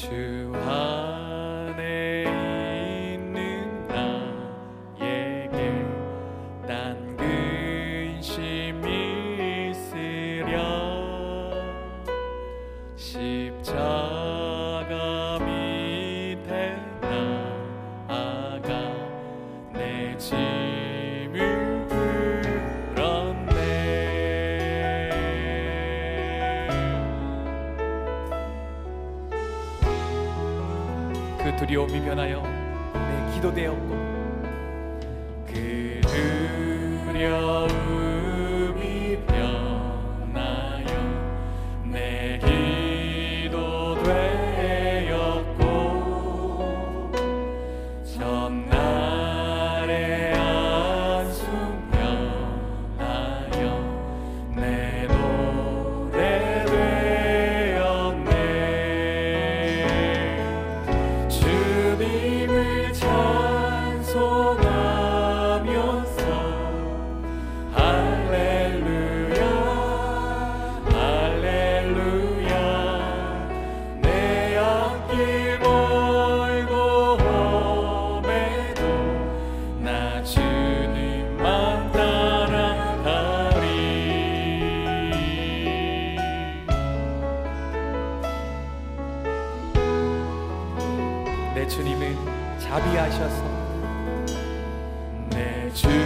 주 안에 있는 나에게 난 근심이 있으랴 십자 두려움이 변하여 내 기도되었고 to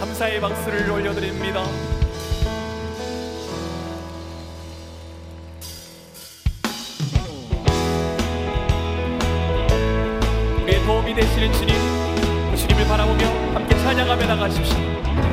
감사의 박수를 올려드립니다. 우리의 도움이 되시는 주님, 그 주님을 바라보며 함께 찬양하며 나가십시오.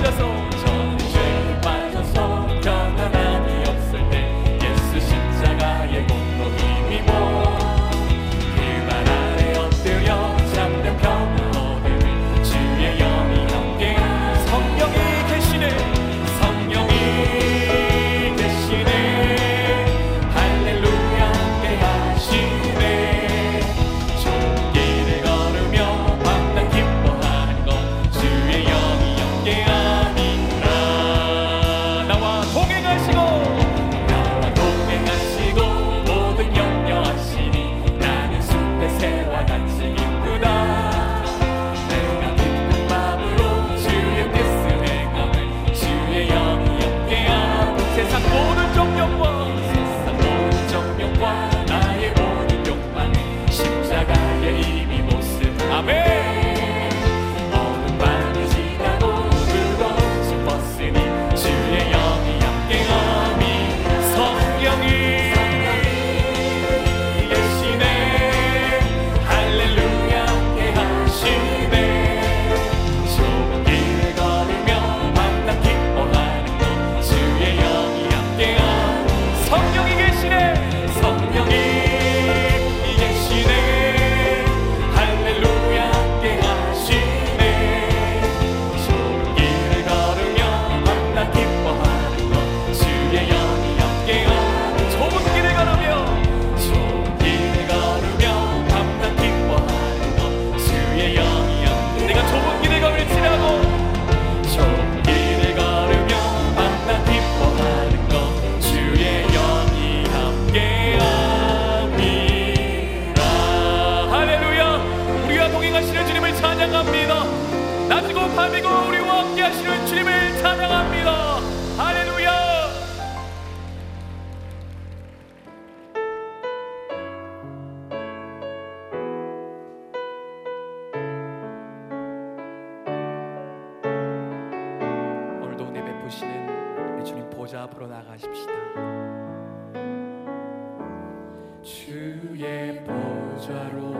歌手 베푸시는 우리 주님 보좌 앞으로 나가십시다. 주의 보좌로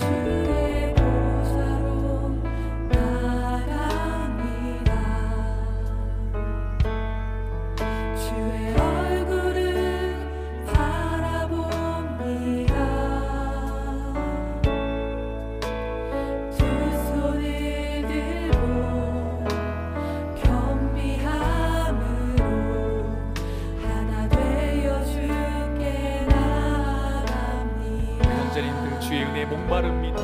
to 자님들 주의 은혜 목마릅니다.